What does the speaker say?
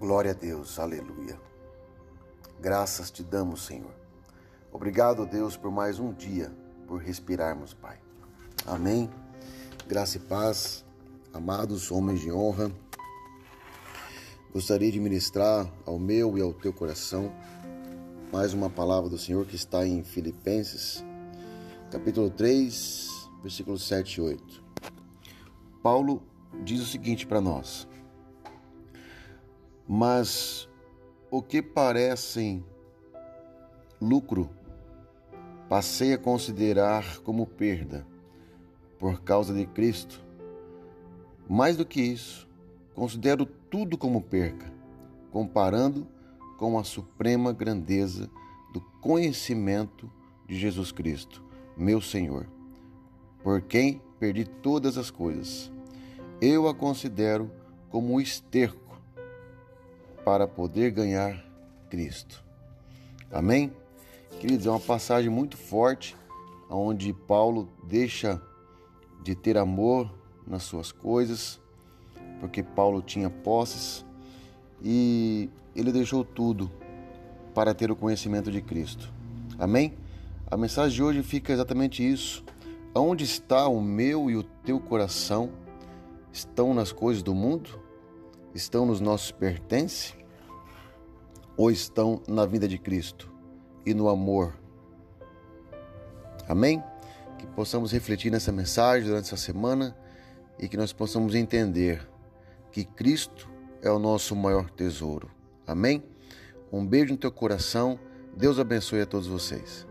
Glória a Deus, aleluia. Graças te damos, Senhor. Obrigado, Deus, por mais um dia, por respirarmos, Pai. Amém. Graça e paz, amados homens de honra. Gostaria de ministrar ao meu e ao teu coração mais uma palavra do Senhor que está em Filipenses, capítulo 3, versículos 7 e 8. Paulo diz o seguinte para nós: mas o que parecem lucro, passei a considerar como perda por causa de Cristo. Mais do que isso, considero tudo como perca, comparando com a suprema grandeza do conhecimento de Jesus Cristo, meu Senhor, por quem perdi todas as coisas. Eu a considero como esterco para poder ganhar Cristo. Amém? Queridos, é uma passagem muito forte onde Paulo deixa de ter amor nas suas coisas, porque Paulo tinha posses e ele deixou tudo para ter o conhecimento de Cristo. Amém? A mensagem de hoje fica exatamente isso. Onde está o meu e o teu coração? Estão nas coisas do mundo? estão nos nossos pertences ou estão na vida de Cristo e no amor. Amém? Que possamos refletir nessa mensagem durante essa semana e que nós possamos entender que Cristo é o nosso maior tesouro. Amém? Um beijo no teu coração. Deus abençoe a todos vocês.